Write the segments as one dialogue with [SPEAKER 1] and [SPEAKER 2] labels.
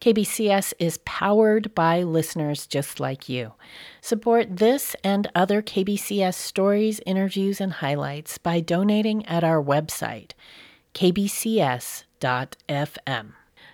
[SPEAKER 1] KBCS is powered by listeners just like you. Support this and other KBCS stories, interviews, and highlights by donating at our website, kbcs.fm.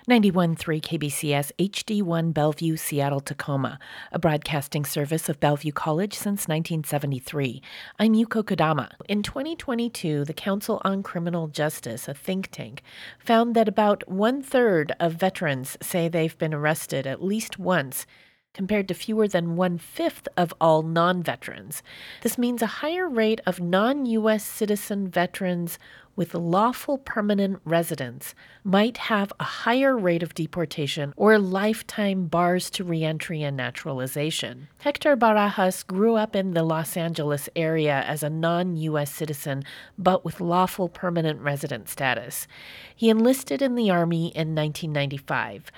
[SPEAKER 1] 91.3 KBCS HD1 Bellevue, Seattle, Tacoma, a broadcasting service of Bellevue College since 1973. I'm Yuko Kodama. In 2022, the Council on Criminal Justice, a think tank, found that about one third of veterans say they've been arrested at least once compared to fewer than one fifth of all non veterans. This means a higher rate of non U.S. citizen veterans with lawful permanent residence might have a higher rate of deportation or lifetime bars to reentry and naturalization. Hector Barajas grew up in the Los Angeles area as a non U.S. citizen but with lawful permanent resident status. He enlisted in the Army in 1995.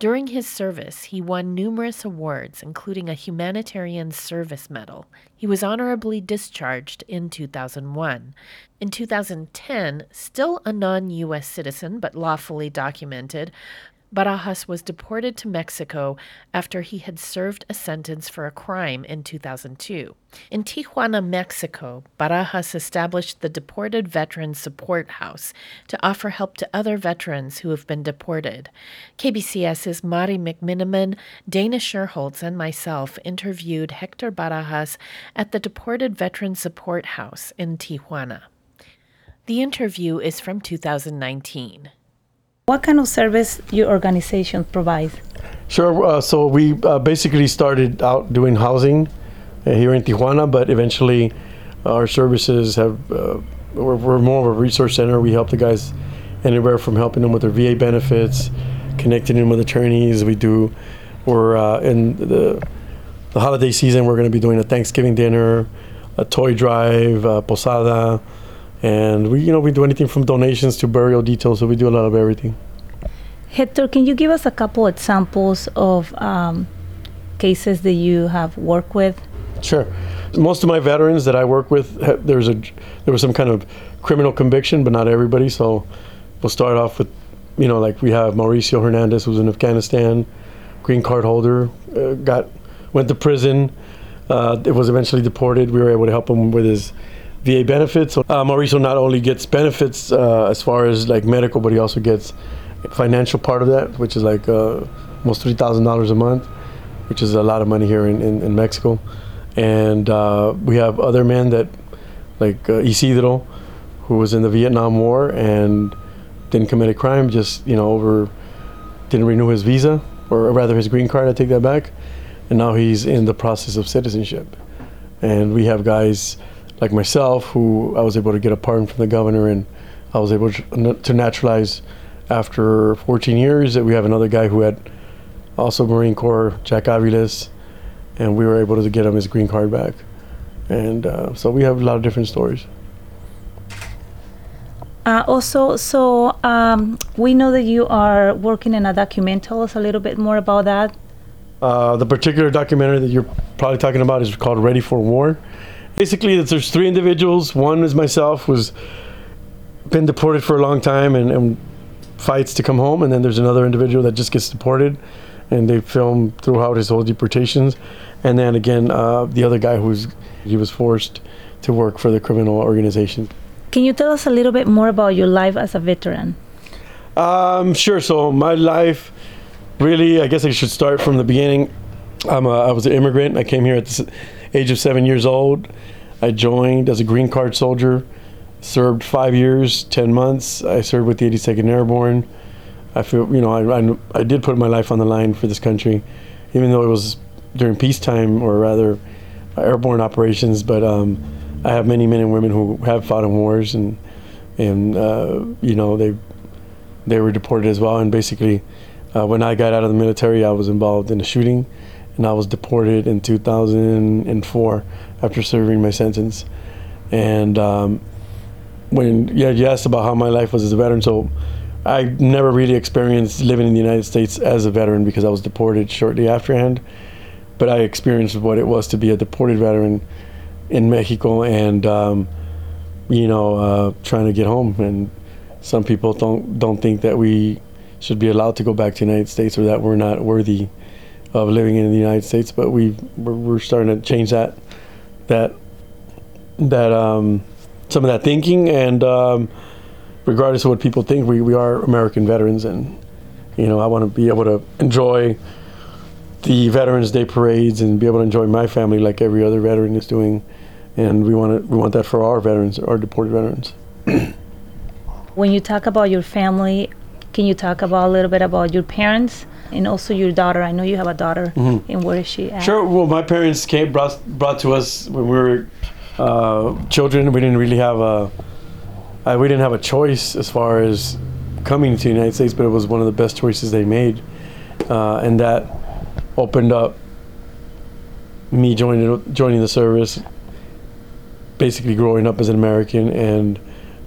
[SPEAKER 1] During his service, he won numerous awards, including a Humanitarian Service Medal. He was honorably discharged in 2001. In 2010, still a non U.S. citizen but lawfully documented, Barajas was deported to Mexico after he had served a sentence for a crime in 2002. In Tijuana, Mexico, Barajas established the Deported Veterans Support House to offer help to other veterans who have been deported. KBCS's Mari McMiniman, Dana Sherholtz, and myself interviewed Hector Barajas at the Deported Veterans Support House in Tijuana. The interview is from 2019.
[SPEAKER 2] What kind of service your organization provides?
[SPEAKER 3] Sure. Uh, so we uh, basically started out doing housing uh, here in Tijuana, but eventually our services have uh, we're, we're, more of a resource center. We help the guys anywhere from helping them with their VA benefits, connecting them with attorneys. We do. We're uh, in the the holiday season. We're going to be doing a Thanksgiving dinner, a toy drive, a posada and we you know we do anything from donations to burial details so we do a lot of everything.
[SPEAKER 2] Hector can you give us a couple examples of um, cases that you have worked with?
[SPEAKER 3] Sure. Most of my veterans that i work with there's a there was some kind of criminal conviction but not everybody. So we'll start off with you know like we have mauricio hernandez who's in afghanistan green card holder uh, got went to prison uh, it was eventually deported. We were able to help him with his VA benefits. Uh, Mauricio not only gets benefits uh, as far as like medical, but he also gets financial part of that, which is like uh, almost three thousand dollars a month, which is a lot of money here in, in, in Mexico. And uh, we have other men that, like uh, Isidro, who was in the Vietnam War and didn't commit a crime, just you know over didn't renew his visa or rather his green card. I take that back, and now he's in the process of citizenship. And we have guys like myself, who I was able to get a pardon from the governor, and I was able to naturalize after 14 years. That we have another guy who had also Marine Corps, Jack Aviles, and we were able to get him his green card back. And uh, so we have a lot of different stories.
[SPEAKER 2] Uh, also, so um, we know that you are working in a documentary. Tell us a little bit more about that.
[SPEAKER 3] Uh, the particular documentary that you're probably talking about is called Ready for War basically there's three individuals. One is myself, who's been deported for a long time and, and fights to come home, and then there's another individual that just gets deported, and they film throughout his whole deportations, and then again uh, the other guy who's he was forced to work for the criminal organization.
[SPEAKER 2] Can you tell us a little bit more about your life as a veteran?
[SPEAKER 3] Um, sure. So my life, really, I guess I should start from the beginning. I'm a, I was an immigrant. I came here at the age of seven years old. I joined as a green card soldier, served five years, 10 months. I served with the 82nd Airborne. I feel, you know, I, I, I did put my life on the line for this country, even though it was during peacetime or rather airborne operations. But um, I have many men and women who have fought in wars and, and uh, you know, they, they were deported as well. And basically, uh, when I got out of the military, I was involved in a shooting and I was deported in 2004 after serving my sentence. And um, when yeah, you asked about how my life was as a veteran, so I never really experienced living in the United States as a veteran because I was deported shortly afterhand. But I experienced what it was to be a deported veteran in Mexico, and um, you know, uh, trying to get home. And some people don't don't think that we should be allowed to go back to the United States or that we're not worthy of living in the United States. But we we're, we're starting to change that that that um, some of that thinking and um, regardless of what people think, we, we are American veterans and you know I want to be able to enjoy the Veterans Day parades and be able to enjoy my family like every other veteran is doing. And we want to, we want that for our veterans, our deported veterans.
[SPEAKER 2] When you talk about your family, can you talk about a little bit about your parents and also your daughter? I know you have a daughter, and where is she at?
[SPEAKER 3] Sure. Well, my parents came brought brought to us when we were uh, children. We didn't really have a uh, we didn't have a choice as far as coming to the United States, but it was one of the best choices they made, uh, and that opened up me joining joining the service. Basically, growing up as an American and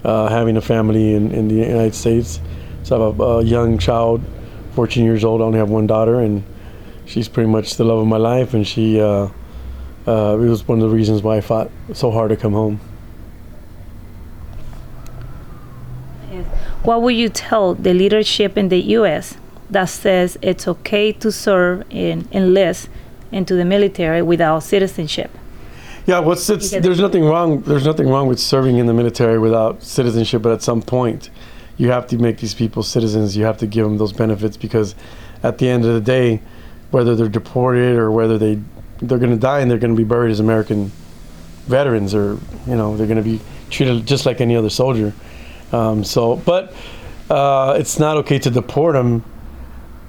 [SPEAKER 3] uh, having a family in, in the United States. So I have a, a young child, 14 years old. I only have one daughter, and she's pretty much the love of my life. And she, uh, uh, it was one of the reasons why I fought so hard to come home.
[SPEAKER 2] What would you tell the leadership in the U.S. that says it's okay to serve and enlist into the military without citizenship?
[SPEAKER 3] Yeah,
[SPEAKER 2] get
[SPEAKER 3] there's nothing wrong. There's nothing wrong with serving in the military without citizenship, but at some point, you have to make these people citizens. You have to give them those benefits because, at the end of the day, whether they're deported or whether they they're going to die and they're going to be buried as American veterans, or you know they're going to be treated just like any other soldier. Um, so, but uh, it's not okay to deport them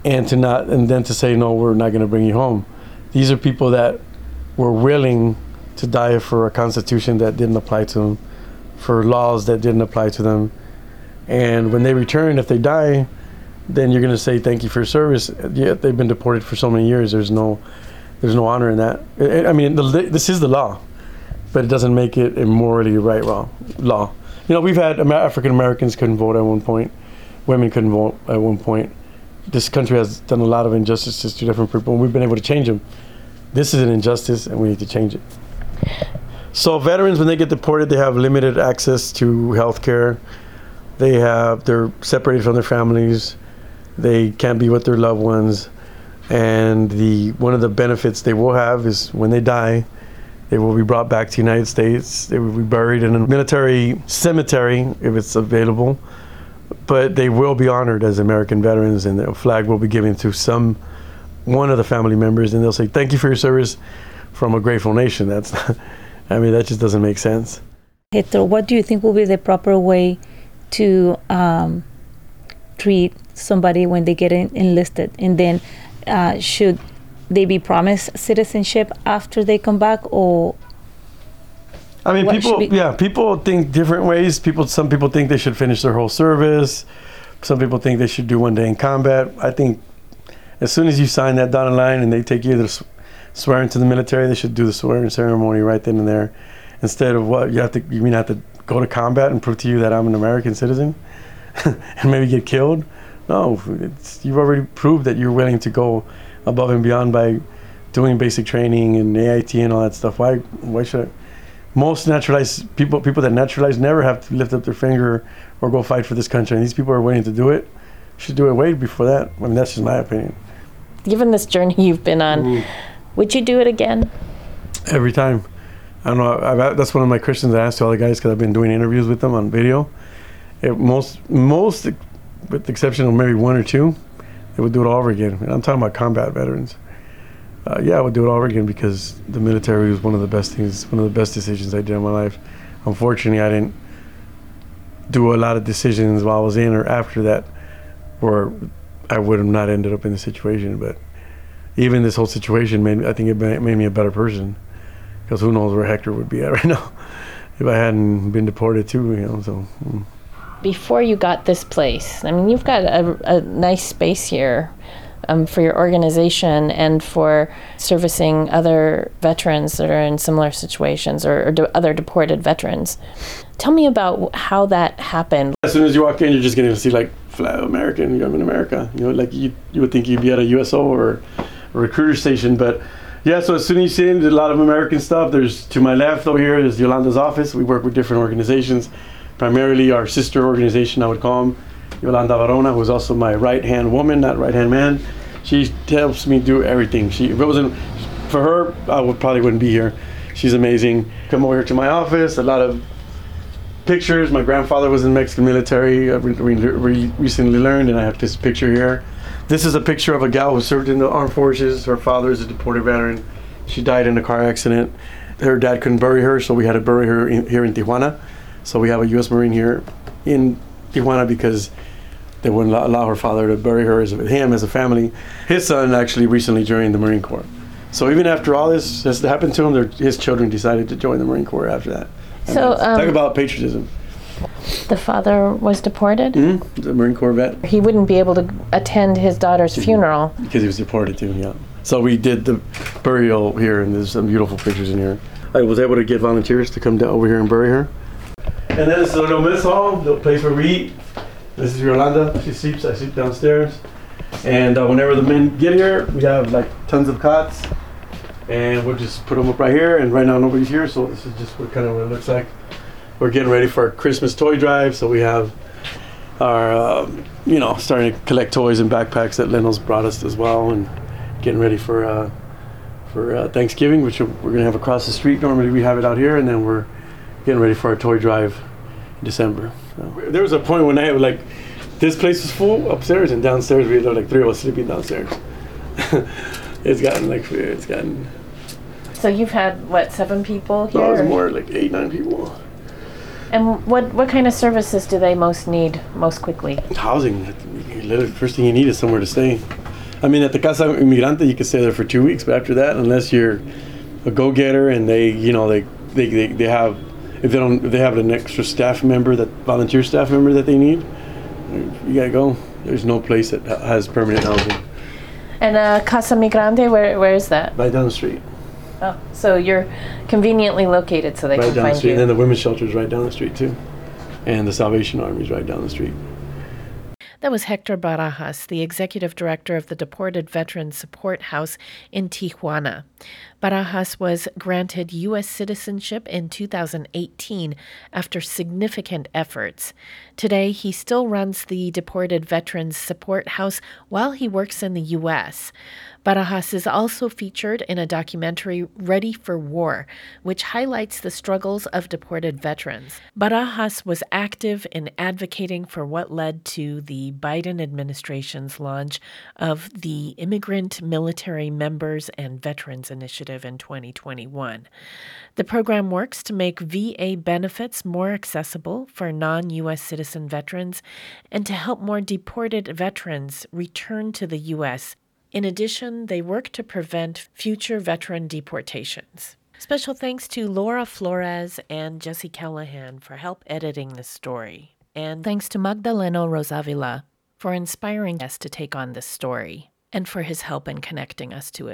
[SPEAKER 3] and to not and then to say no, we're not going to bring you home. These are people that were willing to die for a constitution that didn't apply to them, for laws that didn't apply to them. And when they return, if they die, then you're going to say thank you for your service. Yet they've been deported for so many years. There's no, there's no honor in that. I mean, the, this is the law, but it doesn't make it a morally right law. Law. You know, we've had African Americans couldn't vote at one point, women couldn't vote at one point. This country has done a lot of injustices to different people, and we've been able to change them. This is an injustice, and we need to change it. So veterans, when they get deported, they have limited access to health care. They have they're separated from their families. They can't be with their loved ones. And the one of the benefits they will have is when they die, they will be brought back to the United States. They will be buried in a military cemetery if it's available. But they will be honored as American veterans, and the flag will be given to some one of the family members, and they'll say, "Thank you for your service." From a grateful nation. That's, I mean, that just doesn't make sense.
[SPEAKER 2] Hector, what do you think will be the proper way to um, treat somebody when they get en- enlisted? And then, uh, should they be promised citizenship after they come back, or
[SPEAKER 3] I mean,
[SPEAKER 2] What
[SPEAKER 3] people, yeah, people think different ways. People, some people think they should finish their whole service. Some people think they should do one day in combat. I think as soon as you sign that dotted line and they take you to swearing to the military, they should do the swearing ceremony right then and there, instead of what you have to. You mean have to go to combat and prove to you that I'm an American citizen, and maybe get killed? No, it's, you've already proved that you're willing to go above and beyond by doing basic training and AIT and all that stuff. Why? Why should? I? most naturalized people people that naturalize never have to lift up their finger or go fight for this country. And these people are willing to do it. Should do it way before that. I mean, that's just my opinion.
[SPEAKER 1] Given this journey you've been on, mm. would you do it again?
[SPEAKER 3] Every time. I don't know. I've, that's one of my questions I ask to all the guys because I've been doing interviews with them on video. It, most, most, with the exception of maybe one or two, they would do it all over again. And I'm talking about combat veterans. Uh, yeah, I would do it all over again because the military was one of the best things, one of the best decisions I did in my life. Unfortunately, I didn't do a lot of decisions while I was in or after that, where I would have not ended up in the situation. But even this whole situation made I think it made me a better person because who knows where Hector would be at right now if I hadn't been deported too, you know. So mm.
[SPEAKER 1] Before you got this place, I mean, you've got a, a nice space here um, for your organization and for servicing other veterans that are in similar situations or, or de- other deported veterans. Tell me about how that happened.
[SPEAKER 3] as soon as you walk in, you're just getting to see like flat American. I'm in America. You know, like you, you would think you'd be at a USO or a recruiter station, but yeah. So as soon as you there's a lot of American stuff. There's to my left over here is Yolanda's office. We work with different organizations, primarily our sister organization. I would call them Yolanda Varona, who's also my right hand woman, not right hand man. She helps me do everything. She, if it wasn't for her, I would probably wouldn't be here. She's amazing. Come over here to my office. A lot of pictures. My grandfather was in Mexican military. We, we, we recently learned, and I have this picture here. This is a picture of a gal who served in the armed forces. Her father is a deported veteran. She died in a car accident. Her dad couldn't bury her, so we had to bury her in, here in Tijuana. So we have a U.S. Marine here in Tijuana because they wouldn't allow- her father to bury her as him as a family. His son actually recently joined the Marine Corps. So even after all this has happened to him, his children decided to join the Marine Corps after that. And
[SPEAKER 2] So,
[SPEAKER 3] talk
[SPEAKER 2] um,
[SPEAKER 3] about patriotism.
[SPEAKER 2] The father was deported.
[SPEAKER 3] hmm The Marine Corps vet
[SPEAKER 2] He wouldn't be able to attend his daughter's funeral.
[SPEAKER 3] because he was deported too. Yeah. So we did the burial here, and there's some beautiful pictures in here. I was able to get volunteers to come down over here and bury her. And then this is a little mess hall, the place where we eat. This is Yolanda. She sleeps. I sleep downstairs. And uh, whenever the men get here, we have like tons of cots, and we'll just put them up right here. And right now nobody's here, so this is just what kind of what it looks like. We're getting ready for our Christmas toy drive, so we have our, um, you know, starting to collect toys and backpacks that Leno's brought us as well, and getting ready for uh, for uh, Thanksgiving, which we're gonna have across the street. Normally we have it out here, and then we're getting ready for our toy drive in December. So, there was a point when I had like this place was full upstairs, and downstairs we had like three of us sleeping downstairs. it's gotten like weird, it's gotten.
[SPEAKER 2] So you've had what seven people here?
[SPEAKER 3] No, it was more like eight, nine people.
[SPEAKER 2] And what what kind of services do they most need most quickly?
[SPEAKER 3] housing. Literally, First thing you need is somewhere to stay. I mean, at the Casa Inmigrante, you could stay there for two weeks, but after that, unless you're a go-getter and they, you know, they, they, they, they have, if they don't, if they have an extra staff member, that volunteer staff member that they need, you gotta go. There's no place that has permanent housing
[SPEAKER 2] And uh, Casa Migrante, where where is that?
[SPEAKER 3] right down the street.
[SPEAKER 2] Oh, so you're conveniently located, so they
[SPEAKER 3] Right
[SPEAKER 2] can
[SPEAKER 3] down the
[SPEAKER 2] find
[SPEAKER 3] street.
[SPEAKER 2] you.
[SPEAKER 3] And then the women's shelter is right down the street too, and the Salvation Army is right down the street.
[SPEAKER 1] That was Hector Barajas, the executive director of the Deported Veterans Support House in Tijuana. Barajas was granted U.S. citizenship in 2018 after significant efforts. Today, he still runs the Deported Veterans Support House while he works in the U.S. Barajas is also featured in a documentary, Ready for War, which highlights the struggles of deported veterans. Barajas was active in advocating for what led to the Biden administration's launch of the Immigrant Military Members and Veterans In 2021. The program works to make VA benefits more accessible for non U.S. citizen veterans and to help more deported veterans return to the U.S. In addition, they work to prevent future veteran deportations. Special thanks to Laura Flores and Jesse Callahan for help editing this story. And thanks to Magdaleno Rose-Avila for inspiring us to take on this story and for his help in connecting us to it.